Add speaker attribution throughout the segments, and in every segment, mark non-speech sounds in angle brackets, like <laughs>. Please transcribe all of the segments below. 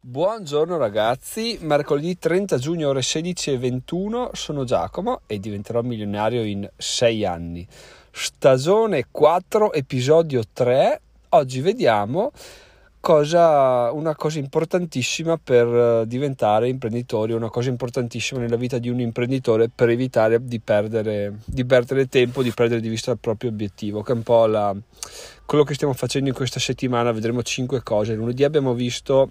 Speaker 1: Buongiorno ragazzi, mercoledì 30 giugno ore 16.21 sono Giacomo e diventerò milionario in 6 anni. Stagione 4, episodio 3. Oggi vediamo cosa, una cosa importantissima per eh, diventare imprenditori, una cosa importantissima nella vita di un imprenditore per evitare di perdere, di perdere tempo, di perdere di vista il proprio obiettivo, che è un po' la, quello che stiamo facendo in questa settimana. Vedremo 5 cose. Lunedì abbiamo visto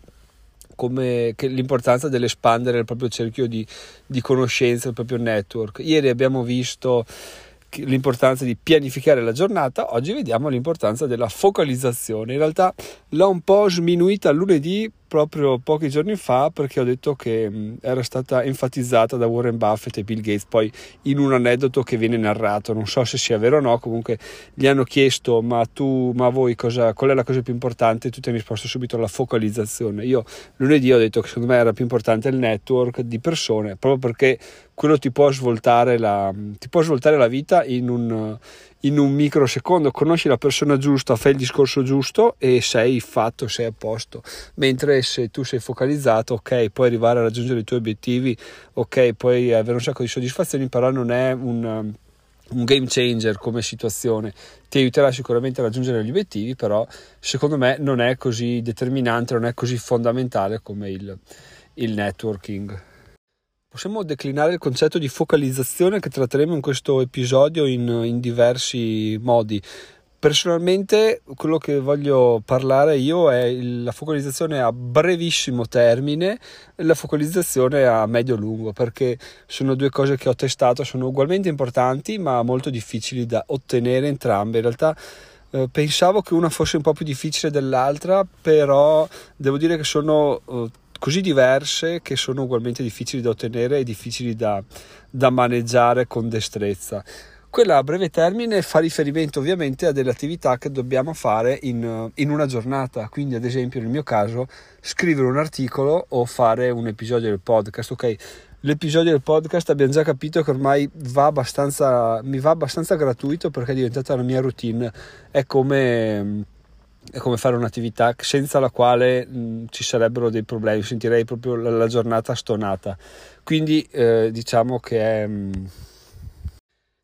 Speaker 1: come l'importanza dell'espandere il proprio cerchio di, di conoscenza, il proprio network. Ieri abbiamo visto l'importanza di pianificare la giornata, oggi vediamo l'importanza della focalizzazione. In realtà l'ho un po' sminuita lunedì proprio pochi giorni fa perché ho detto che mh, era stata enfatizzata da Warren Buffett e Bill Gates poi in un aneddoto che viene narrato. Non so se sia vero o no comunque gli hanno chiesto ma tu ma voi cosa, qual è la cosa più importante? Tu ti hai risposto subito la focalizzazione. Io lunedì ho detto che secondo me era più importante il network di persone proprio perché quello ti può svoltare la, può svoltare la vita in un in un microsecondo, conosci la persona giusta, fai il discorso giusto e sei fatto, sei a posto. Mentre se tu sei focalizzato, ok, puoi arrivare a raggiungere i tuoi obiettivi, ok, puoi avere un sacco di soddisfazioni, però non è un un game changer come situazione. Ti aiuterà sicuramente a raggiungere gli obiettivi però secondo me non è così determinante non è così fondamentale come il, il networking Possiamo declinare il concetto di focalizzazione che tratteremo in questo episodio in, in diversi modi. Personalmente quello che voglio parlare io è la focalizzazione a brevissimo termine e la focalizzazione a medio-lungo perché sono due cose che ho testato, sono ugualmente importanti ma molto difficili da ottenere entrambe. In realtà eh, pensavo che una fosse un po' più difficile dell'altra, però devo dire che sono eh, così diverse che sono ugualmente difficili da ottenere e difficili da, da maneggiare con destrezza. Quella a breve termine fa riferimento ovviamente a delle attività che dobbiamo fare in, in, una giornata, quindi ad esempio nel mio caso scrivere un articolo o fare un episodio del podcast. Ok, l'episodio del podcast abbiamo già capito che ormai va mi va abbastanza gratuito perché è diventata la mia routine, è come è come fare un'attività senza la quale mh, ci sarebbero dei problemi, sentirei proprio la, la giornata stonata. Quindi eh, diciamo che è mh,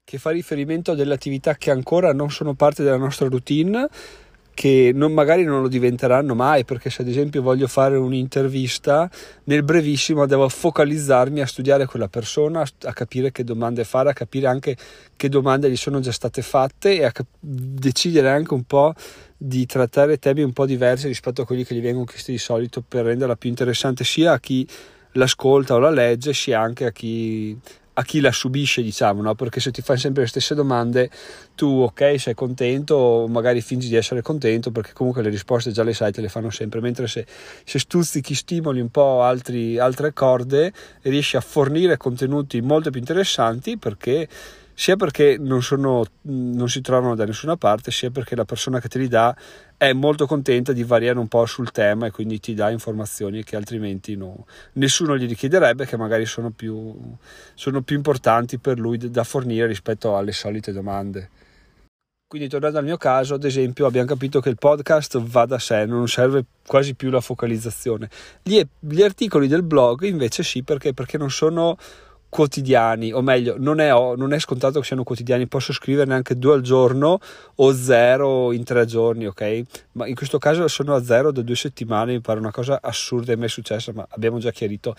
Speaker 1: che fa riferimento a delle attività che ancora non sono parte della nostra routine, che non, magari non lo diventeranno mai, perché se ad esempio voglio fare un'intervista, nel brevissimo devo focalizzarmi a studiare quella persona, a capire che domande fare, a capire anche che domande gli sono già state fatte e a cap- decidere anche un po' di trattare temi un po' diversi rispetto a quelli che gli vengono chiesti di solito per renderla più interessante sia a chi l'ascolta o la legge, sia anche a chi a chi la subisce, diciamo, no? perché se ti fai sempre le stesse domande, tu ok, sei contento, magari fingi di essere contento perché comunque le risposte già le sai, te le fanno sempre, mentre se, se stuzzichi, stimoli un po' altri, altre corde, riesci a fornire contenuti molto più interessanti perché sia perché non, sono, non si trovano da nessuna parte, sia perché la persona che te li dà è molto contenta di variare un po' sul tema e quindi ti dà informazioni che altrimenti no, nessuno gli richiederebbe, che magari sono più, sono più importanti per lui da fornire rispetto alle solite domande. Quindi tornando al mio caso, ad esempio, abbiamo capito che il podcast va da sé, non serve quasi più la focalizzazione. Gli, gli articoli del blog invece sì, perché, perché non sono quotidiani, o meglio, non è, non è, scontato che siano quotidiani, posso scriverne anche due al giorno o zero in tre giorni, ok? Ma in questo caso sono a zero da due settimane, mi pare una cosa assurda e mai successa, ma abbiamo già chiarito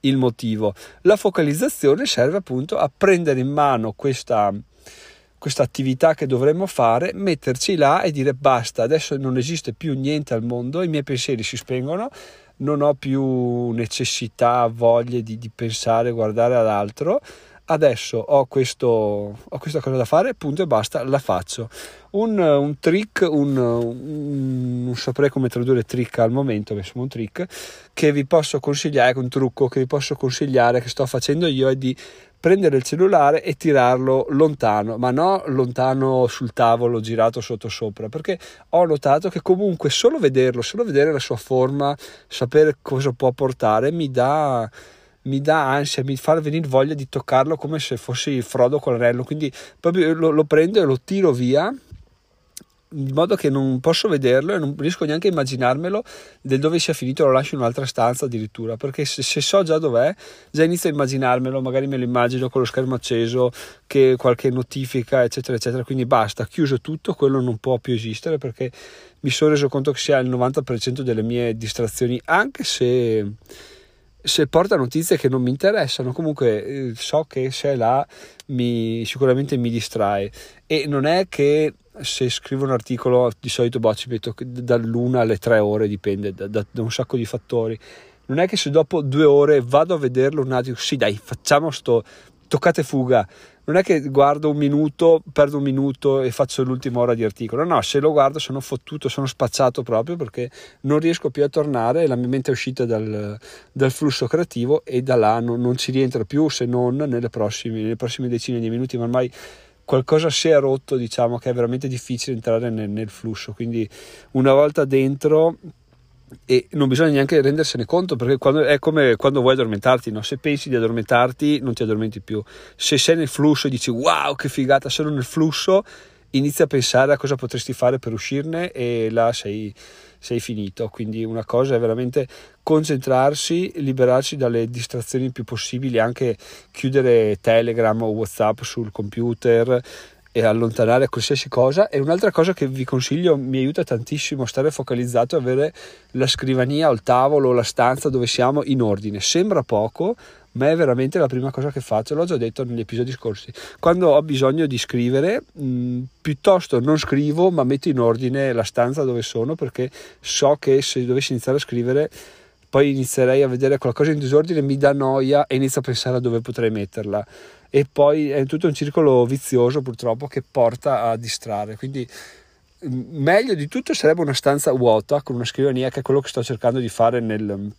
Speaker 1: il motivo. La focalizzazione serve appunto a prendere in mano questa questa attività che dovremmo fare, metterci là e dire basta, adesso non esiste più niente al mondo, i miei pensieri si spengono, non ho più necessità, voglia di, di pensare, guardare ad altro. Adesso ho, questo, ho, questa cosa da fare, punto e basta, la faccio. Un, un trick, un, un, non saprei come tradurre trick al momento, che sono un trick, che vi posso consigliare, un trucco che vi posso consigliare, che sto facendo io, è di prendere il cellulare e tirarlo lontano, ma non lontano sul tavolo girato sotto sopra, perché ho notato che comunque solo vederlo, solo vedere la sua forma, sapere cosa può portare, mi dà mi dà ansia, mi fa venire voglia di toccarlo come se fossi Frodo con l'anello, quindi proprio lo, lo prendo e lo tiro via in modo che non posso vederlo e non riesco neanche a immaginarmelo del dove sia finito lo lascio in un'altra stanza addirittura perché se, se, so già dov'è già inizio a immaginarmelo magari me lo immagino con lo schermo acceso che qualche notifica eccetera eccetera quindi basta chiuso tutto quello non può più esistere perché mi sono reso conto che sia il 90% delle mie distrazioni anche se se porta notizie che non mi interessano, comunque eh, so che se è là mi, sicuramente mi distrae e non è che se scrivo un articolo di solito boh, ci metto dall'una alle tre ore, dipende da, da, da, un sacco di fattori. Non è che se dopo due ore vado a vederlo un attimo, sì dai, facciamo sto toccate fuga. Non è che guardo un minuto, perdo un minuto e faccio l'ultima ora di articolo. No, se lo guardo sono fottuto, sono spacciato proprio perché non riesco più a tornare, la mia mente è uscita dal, dal flusso creativo e da là non, non ci rientra più se non nelle prossime, nelle prossime decine di minuti, ma ormai qualcosa si è rotto, diciamo che è veramente difficile entrare nel, nel flusso. Quindi una volta dentro e non bisogna neanche rendersene conto perché quando, è come quando vuoi addormentarti, no? se pensi di addormentarti non ti addormenti più, se sei nel flusso e dici wow che figata, sono nel flusso, inizi a pensare a cosa potresti fare per uscirne e là sei, sei finito, quindi una cosa è veramente concentrarsi, liberarsi dalle distrazioni più possibili, anche chiudere Telegram o Whatsapp sul computer, e allontanare qualsiasi cosa. E un'altra cosa che vi consiglio mi aiuta tantissimo a stare focalizzato è avere la scrivania o il tavolo o la stanza dove siamo in ordine. Sembra poco ma è veramente la prima cosa che faccio. L'ho già detto negli episodi scorsi. Quando ho bisogno di scrivere mh, piuttosto non scrivo ma metto in ordine la stanza dove sono perché so che se dovessi iniziare a scrivere poi inizierei a vedere qualcosa in disordine mi dà noia e inizio a pensare a dove potrei metterla e poi è tutto un circolo vizioso purtroppo che porta a distrarre. Quindi meglio di tutto sarebbe una stanza vuota con una scrivania che è quello che sto cercando di fare nel,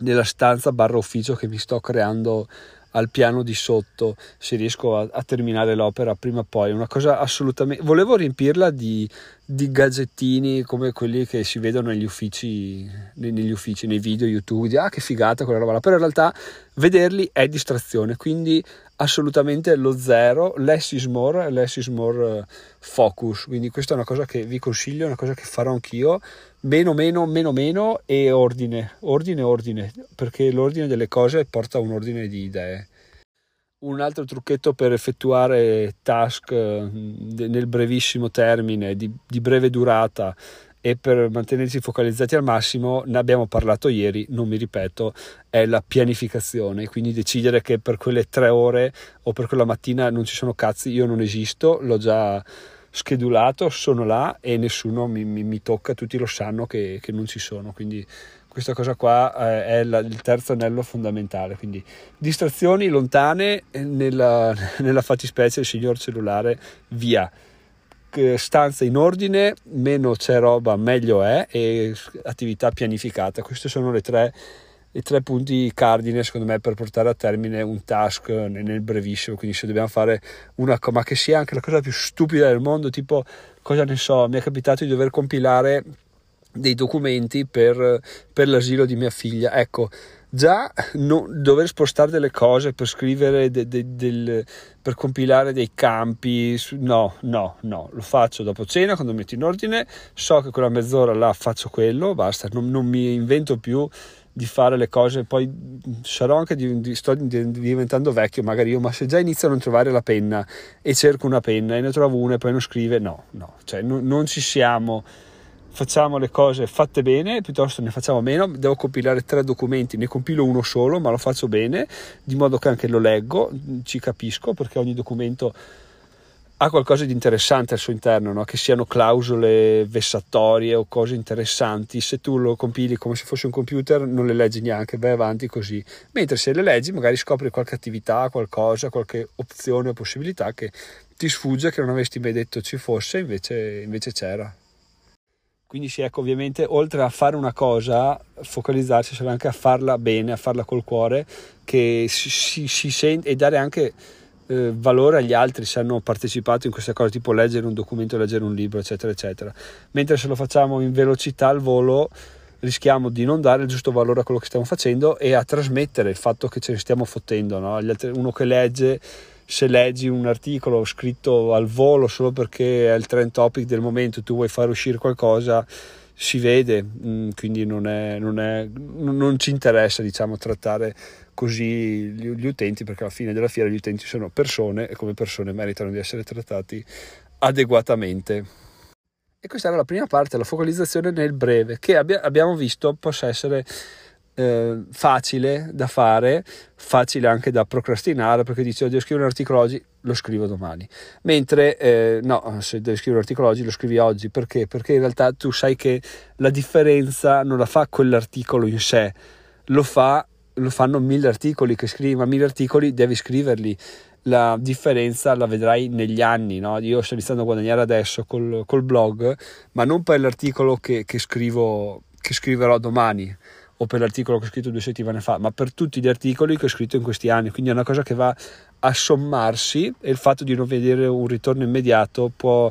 Speaker 1: nella stanza barra ufficio che mi sto creando al piano di sotto se riesco a, a terminare l'opera prima o poi una cosa assolutamente volevo riempirla di, di gadgettini come quelli che si vedono negli uffici negli uffici nei video youtube di ah che figata quella roba là però in realtà vederli è distrazione quindi assolutamente lo zero, less is more, less is more eh, focus, quindi questa è una cosa che vi consiglio, una cosa che farò anch'io, meno meno meno meno e ordine, ordine ordine, perché l'ordine delle cose porta a un ordine di idee. Un altro trucchetto per effettuare task eh, nel brevissimo termine, di, di breve durata, e per mantenersi focalizzati al massimo, ne abbiamo parlato ieri, non mi ripeto, è la pianificazione, quindi decidere che per quelle tre ore o per quella mattina non ci sono cazzi, io non esisto, l'ho già schedulato, sono là e nessuno mi, mi, mi tocca, tutti lo sanno che, che, non ci sono, quindi questa cosa qua eh, è la, il terzo anello fondamentale, quindi distrazioni lontane nella, <laughs> nella fattispecie il signor cellulare via stanza in ordine, meno c'è roba, meglio è e attività pianificata. Questi sono le tre, i tre punti cardine secondo me per portare a termine un task nel brevissimo. Quindi se dobbiamo fare una cosa, ma che sia anche la cosa più stupida del mondo, tipo cosa ne so, mi è capitato di dover compilare dei documenti per, per l'asilo di mia figlia. Ecco, già no, dover spostare delle cose per scrivere de, de, del, per compilare dei campi no no no lo faccio dopo cena quando metto in ordine so che quella mezz'ora là faccio quello basta non, non mi invento più di fare le cose poi sarò anche di, di, sto diventando vecchio magari io ma se già inizio a non trovare la penna e cerco una penna e ne trovo una e poi non scrive no no cioè no, non ci siamo facciamo le cose fatte bene, piuttosto ne facciamo meno, devo compilare tre documenti, ne compilo uno solo, ma lo faccio bene, di modo che anche lo leggo, ci capisco, perché ogni documento ha qualcosa di interessante al suo interno, no? che siano clausole vessatorie o cose interessanti, se tu lo compili come se fosse un computer non le leggi neanche, vai avanti così, mentre se le leggi magari scopri qualche attività, qualcosa, qualche opzione o possibilità che ti sfugge, che non avresti mai detto ci fosse, invece, invece c'era. Quindi sì, ecco, ovviamente oltre a fare una cosa, focalizzarsi serve anche a farla bene, a farla col cuore, che si, si sente e dare anche eh, valore agli altri se hanno partecipato in queste cose, tipo leggere un documento, leggere un libro, eccetera, eccetera. Mentre se lo facciamo in velocità al volo, rischiamo di non dare il giusto valore a quello che stiamo facendo e a trasmettere il fatto che ce ne stiamo fottendo. No? Altri, uno che legge se leggi un articolo scritto al volo solo perché è il trend topic del momento, tu vuoi far uscire qualcosa, si vede, mm, quindi non, è, non, è, non ci interessa diciamo, trattare così gli, utenti perché alla fine della fiera gli utenti sono persone e come persone meritano di essere trattati adeguatamente. E questa era la prima parte, la focalizzazione nel breve, che abbia, abbiamo visto possa essere eh, facile da fare, facile anche da procrastinare, perché dici, oddio, scrivo un articolo oggi, lo scrivo domani. Mentre, eh, no, se devi scrivere un articolo oggi, lo scrivi oggi. Perché? Perché in realtà tu sai che la differenza non la fa quell'articolo in sé, lo, fa, lo fanno mille articoli che scrivi, ma mille articoli devi scriverli la differenza la vedrai negli anni. No? Io sto iniziando a guadagnare adesso col, col blog, ma non per l'articolo che, che, scrivo, che scriverò domani o per l'articolo che ho scritto due settimane fa, ma per tutti gli articoli che ho scritto in questi anni. Quindi è una cosa che va a sommarsi e il fatto di non vedere un ritorno immediato può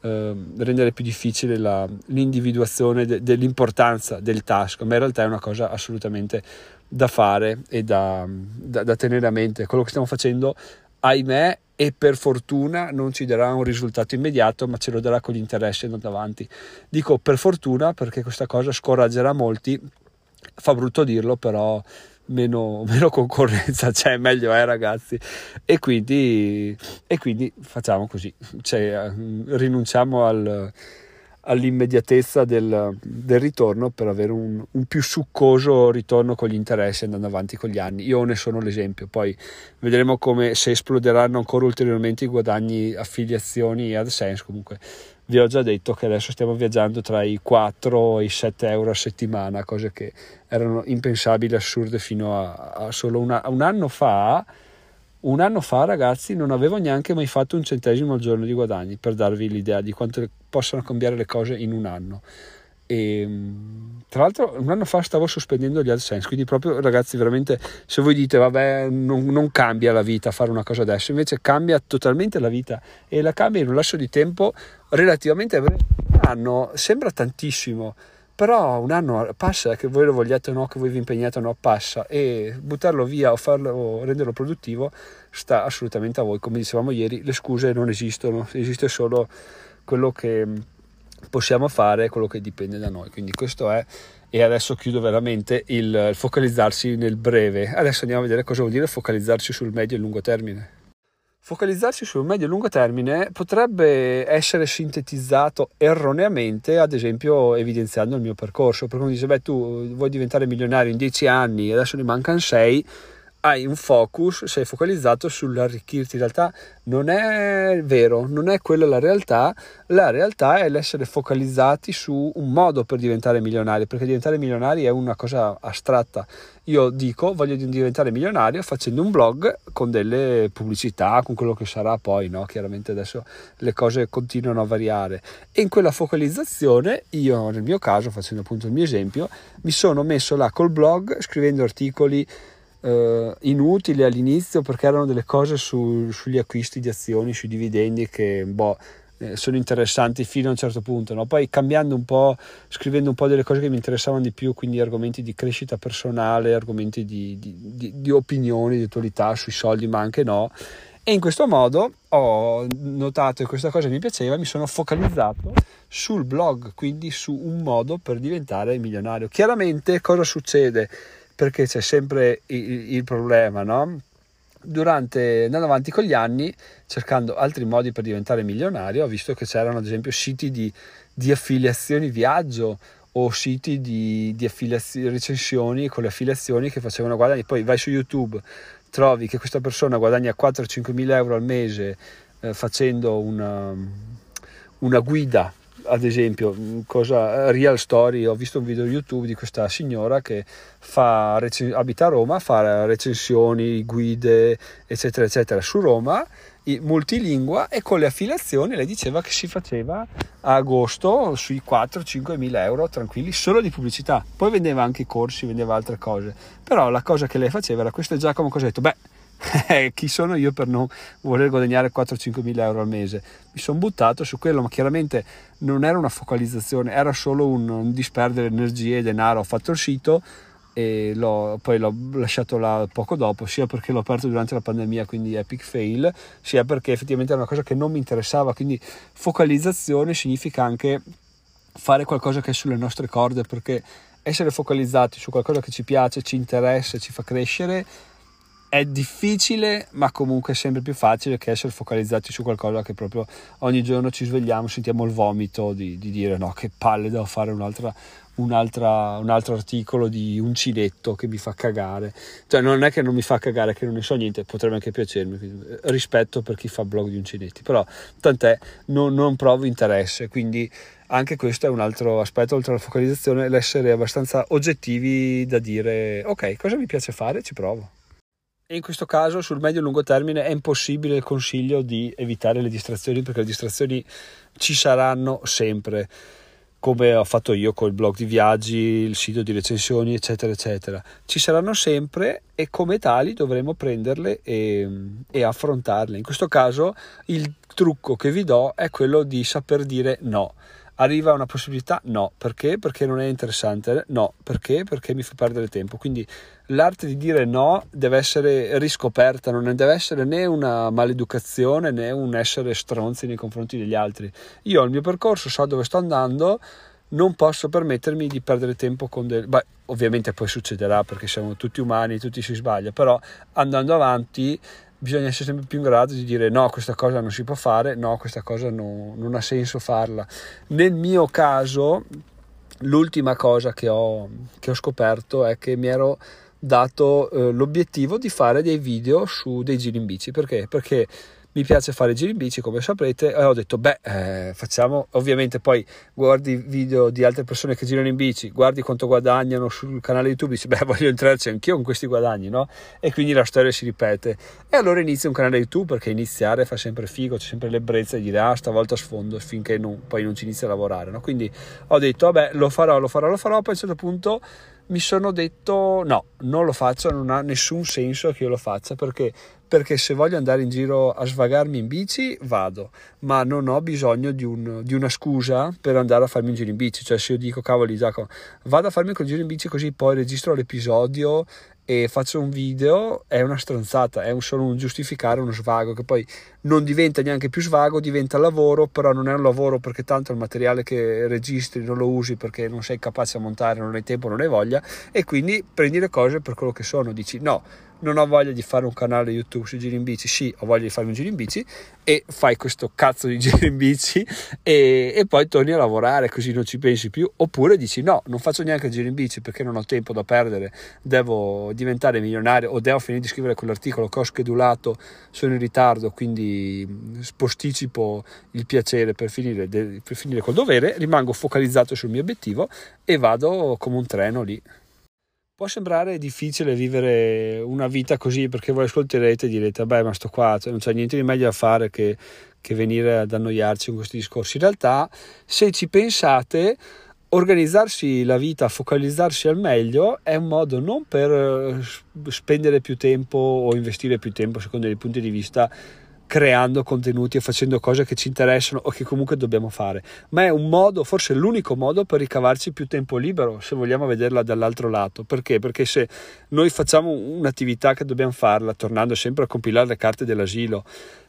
Speaker 1: eh, rendere più difficile la, l'individuazione de, dell'importanza del task, ma in realtà è una cosa assolutamente da fare e da, da, da tenere a mente. Quello che stiamo facendo, ahimè, e per fortuna non ci darà un risultato immediato, ma ce lo darà con gli interessi andando avanti. Dico per fortuna perché questa cosa scoraggerà molti fa brutto dirlo, però meno, <laughs> meno concorrenza c'è, meglio è ragazzi. E quindi, e quindi facciamo così, cioè, rinunciamo al, all'immediatezza del, del, ritorno per avere un, un, più succoso ritorno con gli interessi andando avanti con gli anni. Io ne sono l'esempio, poi vedremo come se esploderanno ancora ulteriormente i guadagni, affiliazioni e AdSense comunque vi ho già detto che adesso stiamo viaggiando tra i 4 e i 7 euro a settimana, cose che erano impensabili, assurde fino a, a solo una, un anno fa. Un anno fa, ragazzi, non avevo neanche mai fatto un centesimo al giorno di guadagni, per darvi l'idea di quanto possano cambiare le cose in un anno. E, ehm, tra l'altro un anno fa stavo sospendendo gli AdSense, quindi proprio ragazzi veramente se voi dite vabbè non, non, cambia la vita fare una cosa adesso, invece cambia totalmente la vita e la cambia in un lasso di tempo relativamente breve. Un anno sembra tantissimo, però un anno passa, che voi lo vogliate o no, che voi vi impegnate o no, passa e buttarlo via o, farlo, o renderlo produttivo sta assolutamente a voi. Come dicevamo ieri, le scuse non esistono, esiste solo quello che possiamo fare quello che dipende da noi. Quindi questo è, e adesso chiudo veramente, il, focalizzarsi nel breve. Adesso andiamo a vedere cosa vuol dire focalizzarsi sul medio e lungo termine. Focalizzarsi sul medio e lungo termine potrebbe essere sintetizzato erroneamente, ad esempio evidenziando il mio percorso, perché uno dice, beh tu vuoi diventare milionario in dieci anni, adesso ne mancano sei, hai un focus, sei focalizzato sull'arricchirti. In realtà non è vero, non è quella la realtà. La realtà è l'essere focalizzati su un modo per diventare milionari, perché diventare milionari è una cosa astratta. Io dico voglio diventare milionario facendo un blog con delle pubblicità, con quello che sarà poi, no? Chiaramente adesso le cose continuano a variare. E in quella focalizzazione, io nel mio caso, facendo appunto il mio esempio, mi sono messo là col blog scrivendo articoli eh, inutili all'inizio perché erano delle cose su, sugli acquisti di azioni, sui dividendi che boh, eh, sono interessanti fino a un certo punto, no? poi cambiando un po', scrivendo un po' delle cose che mi interessavano di più, quindi argomenti di crescita personale, argomenti di, di, di, di opinioni, di attualità sui soldi, ma anche no. E in questo modo ho notato che questa cosa mi piaceva e mi sono focalizzato sul blog, quindi su un modo per diventare milionario. Chiaramente cosa succede? Perché c'è sempre il, il problema, no? Durante, andando avanti con gli anni, cercando altri modi per diventare milionario, ho visto che c'erano ad esempio siti di, di affiliazioni viaggio o siti di, di recensioni con le affiliazioni che facevano guadagni. Poi vai su YouTube, trovi che questa persona guadagna 4-5 mila euro al mese eh, facendo una, una guida ad esempio, cosa, real story, ho visto un video YouTube di questa signora che fa, abita a Roma, fa recensioni, guide, eccetera, eccetera, su Roma, multilingua e con le affiliazioni lei diceva che si faceva a agosto sui 4-5 mila euro tranquilli solo di pubblicità. Poi vendeva anche i corsi, vendeva altre cose. Però la cosa che lei faceva era questo e Giacomo cosa ha detto? Beh, <laughs> eh, chi sono io per non voler guadagnare 4-5 mila euro al mese? Mi sono buttato su quello, ma chiaramente non era una focalizzazione, era solo un, un disperdere energie e denaro. Ho fatto il sito e l'ho, poi l'ho lasciato là poco dopo, sia perché l'ho aperto durante la pandemia, quindi epic fail, sia perché effettivamente era una cosa che non mi interessava, quindi focalizzazione significa anche fare qualcosa che è sulle nostre corde, perché essere focalizzati su qualcosa che ci piace, ci interessa, ci fa crescere, è difficile, ma comunque sempre più facile che essere focalizzati su qualcosa che proprio ogni giorno ci svegliamo, sentiamo il vomito di, di dire no, che palle, devo fare un'altra, un'altra, un altro articolo di un ciletto che mi fa cagare. Cioè, non è che non mi fa cagare, che non ne so niente, potrebbe anche piacermi. Rispetto per chi fa blog di uncinetti, però tant'è, non, non provo interesse. Quindi anche questo è un altro aspetto, oltre alla focalizzazione, l'essere abbastanza oggettivi da dire ok, cosa mi piace fare, ci provo. In questo caso sul medio e lungo termine è impossibile il consiglio di evitare le distrazioni perché le distrazioni ci saranno sempre come ho fatto io col blog di viaggi, il sito di recensioni, eccetera, eccetera. Ci saranno sempre e come tali dovremo prenderle e, e, affrontarle. In questo caso il trucco che vi do è quello di saper dire no. Arriva una possibilità? No. Perché? Perché non è interessante? No. Perché? Perché mi fa perdere tempo. Quindi l'arte di dire no deve essere riscoperta, non deve essere né una maleducazione né un essere stronzi nei confronti degli altri. Io il mio percorso, so dove sto andando, non posso permettermi di perdere tempo con del... Beh, ovviamente poi succederà perché siamo tutti umani, tutti si sbaglia, però andando avanti bisogna essere sempre più in grado di dire no, questa cosa non si può fare, no, questa cosa no, non ha senso farla. Nel mio caso, l'ultima cosa che ho, che ho scoperto è che mi ero dato eh, l'obiettivo di fare dei video su dei giri in bici. Perché? Perché mi piace fare giri in bici come saprete e ho detto beh eh, facciamo. Ovviamente poi guardi video di altre persone che girano in bici guardi quanto guadagnano sul canale youtube dici beh <laughs> voglio entrarci anch'io con questi guadagni no? E quindi la storia si ripete. E allora inizio un canale youtube perché iniziare fa sempre figo c'è sempre l'ebbrezza di dire ah stavolta sfondo finché non, poi non ci inizia a lavorare no? Quindi ho detto vabbè lo farò lo farò lo farò poi a un certo punto mi sono detto no, non lo faccio, non ha nessun senso che io lo faccia perché perché se voglio andare in giro a svagarmi in bici vado, ma non ho bisogno di, un, di, una scusa per andare a farmi un giro in bici, cioè se io dico cavoli Giacomo vado a farmi quel giro in bici così poi registro l'episodio e faccio un video è una stronzata, è un, solo un giustificare uno svago che poi non diventa neanche più svago, diventa lavoro, però non è un lavoro perché tanto il materiale che registri non lo usi perché non sei capace a montare, non hai tempo, non hai voglia e quindi prendi le cose per quello che sono, dici no, non ho voglia di fare un canale YouTube sui giri in bici, sì, ho voglia di farmi un giro in bici e fai questo cazzo di <laughs> giro in bici e, e, poi torni a lavorare così non ci pensi più, oppure dici no, non faccio neanche il giro in bici perché non ho tempo da perdere, devo diventare milionario o devo finire di scrivere quell'articolo che ho schedulato, sono in ritardo, quindi posticipo il piacere per finire, per finire col dovere, rimango focalizzato sul mio obiettivo e vado come un treno lì. Può sembrare difficile vivere una vita così perché voi ascolterete e direte, beh, ma sto qua, cioè non c'è niente di meglio da fare che, che venire ad annoiarci con questi discorsi. In realtà, se ci pensate, organizzarsi la vita, focalizzarsi al meglio è un modo non per eh, spendere più tempo o investire più tempo secondo i punti di vista creando contenuti e facendo cose che ci interessano o che comunque dobbiamo fare, ma è un modo, forse l'unico modo per ricavarci più tempo libero, se vogliamo vederla dall'altro lato. Perché? Perché se noi facciamo un'attività che dobbiamo farla, tornando sempre a compilare le carte dell'asilo,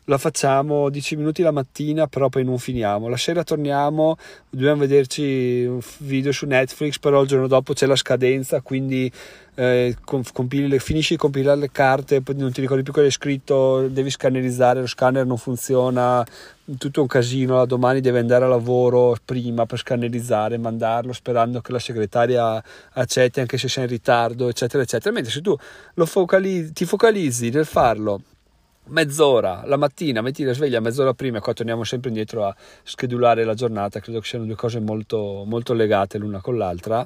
Speaker 1: la facciamo 10 minuti la mattina, però poi non finiamo. La sera torniamo, dobbiamo vederci un video su Netflix, però il giorno dopo c'è la scadenza, quindi eh, compili, finisci di compilare le carte, poi non ti ricordi più cosa hai scritto, devi scannerizzare, lo scanner non funziona, tutto un casino, domani devi andare a lavoro prima per scannerizzare, mandarlo sperando che la segretaria accetti anche se sei in ritardo, eccetera, eccetera. Mentre se tu focalizzi, ti focalizzi nel farlo mezz'ora la mattina, metti la sveglia mezz'ora prima e qua torniamo sempre indietro a schedulare la giornata, credo che siano due cose molto, molto legate l'una con l'altra.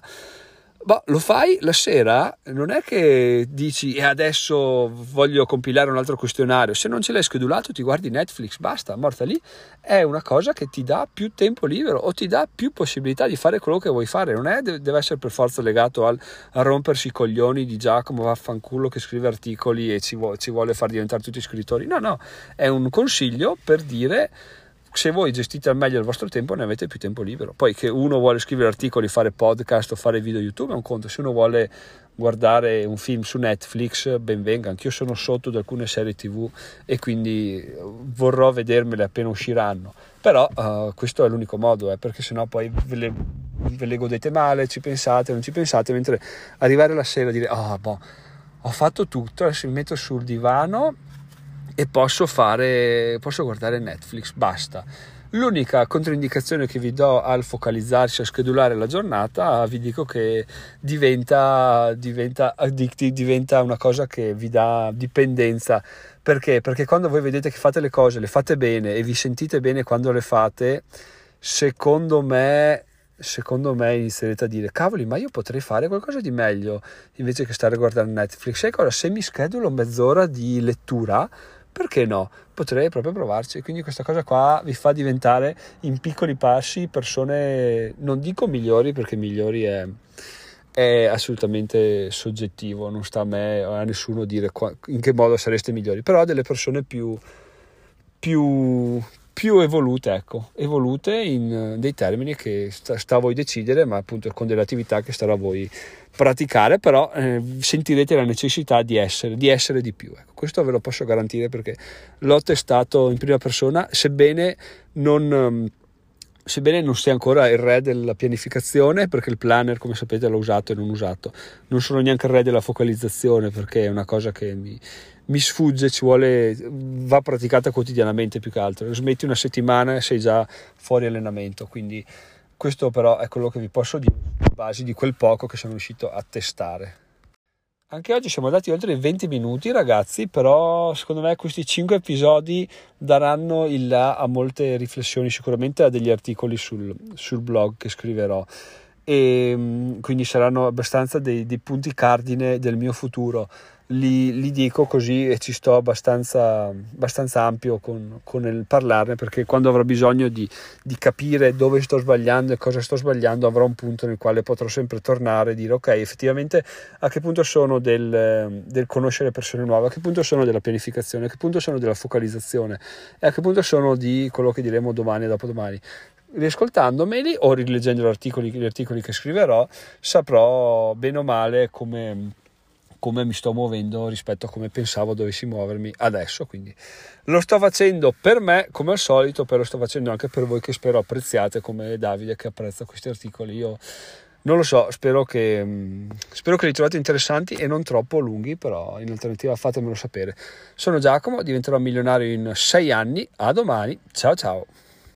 Speaker 1: Boh, lo fai la sera, non è che dici e adesso voglio compilare un altro questionario, se non ce l'hai schedulato ti guardi Netflix, basta, morta lì, è una cosa che ti dà più tempo libero o ti dà più possibilità di fare quello che vuoi fare, non è, deve essere per forza legato al, a rompersi i coglioni di Giacomo vaffanculo che scrive articoli e ci, vuole, ci vuole far diventare tutti scrittori, no no, è un consiglio per dire se voi gestite al meglio il vostro tempo ne avete più tempo libero. Poi che uno vuole scrivere articoli, fare podcast o fare video YouTube è un conto, se uno vuole guardare un film su Netflix, ben venga, anch'io sono sotto ad alcune serie tv e quindi vorrò vedermele appena usciranno. Però uh, questo è l'unico modo, eh, perché sennò poi ve le, ve le, godete male, ci pensate, non ci pensate, mentre arrivare la sera e dire, ah, oh, boh, ho fatto tutto, adesso mi metto sul divano e posso fare, posso guardare Netflix, basta. L'unica controindicazione che vi do al focalizzarsi, a schedulare la giornata, vi dico che diventa, diventa addictive, diventa una cosa che vi dà dipendenza. Perché? Perché quando voi vedete che fate le cose, le fate bene e vi sentite bene quando le fate, secondo me secondo me inizierete a dire cavoli ma io potrei fare qualcosa di meglio invece che stare a guardare Netflix sai cosa se mi schedulo mezz'ora di lettura perché no? Potrei proprio provarci. Quindi questa cosa qua vi fa diventare in piccoli passi persone, non dico migliori perché migliori è, è assolutamente soggettivo, non sta a me o a nessuno dire in che modo sareste migliori, però delle persone più, più, più evolute, ecco, evolute in dei termini che sta, sta, a voi decidere, ma appunto con delle attività che starà a voi praticare, però eh, sentirete la necessità di essere, di essere di più. Ecco, questo ve lo posso garantire perché l'ho testato in prima persona, sebbene non... Um, sebbene non sia ancora il re della pianificazione, perché il planner, come sapete, l'ho usato e non usato, non sono neanche il re della focalizzazione, perché è una cosa che mi, mi sfugge, ci vuole, va praticata quotidianamente più che altro. Smetti una settimana e sei già fuori allenamento, quindi questo però è quello che vi posso dire a base di quel poco che sono riuscito a testare. Anche oggi siamo andati oltre i 20 minuti, ragazzi, però secondo me questi 5 episodi daranno il là a molte riflessioni, sicuramente a degli articoli sul, sul blog che scriverò e mm, quindi saranno abbastanza dei, dei punti cardine del mio futuro li, li, dico così e ci sto abbastanza, abbastanza ampio con, con, il parlarne perché quando avrò bisogno di, di, capire dove sto sbagliando e cosa sto sbagliando avrò un punto nel quale potrò sempre tornare e dire ok effettivamente a che punto sono del, del conoscere persone nuove, a che punto sono della pianificazione, a che punto sono della focalizzazione? E a che punto sono di quello che diremo domani e dopodomani? Riascoltandomeli o rileggendo gli articoli, gli articoli che scriverò saprò bene o male come come mi sto muovendo rispetto a come pensavo dovessi muovermi adesso. Quindi lo sto facendo per me come al solito, però lo sto facendo anche per voi che spero apprezziate come Davide che apprezza questi articoli. Io non lo so, spero che, mm, spero che li trovate interessanti e non troppo lunghi, però in alternativa fatemelo sapere. Sono Giacomo, diventerò milionario in sei anni. A domani, ciao ciao.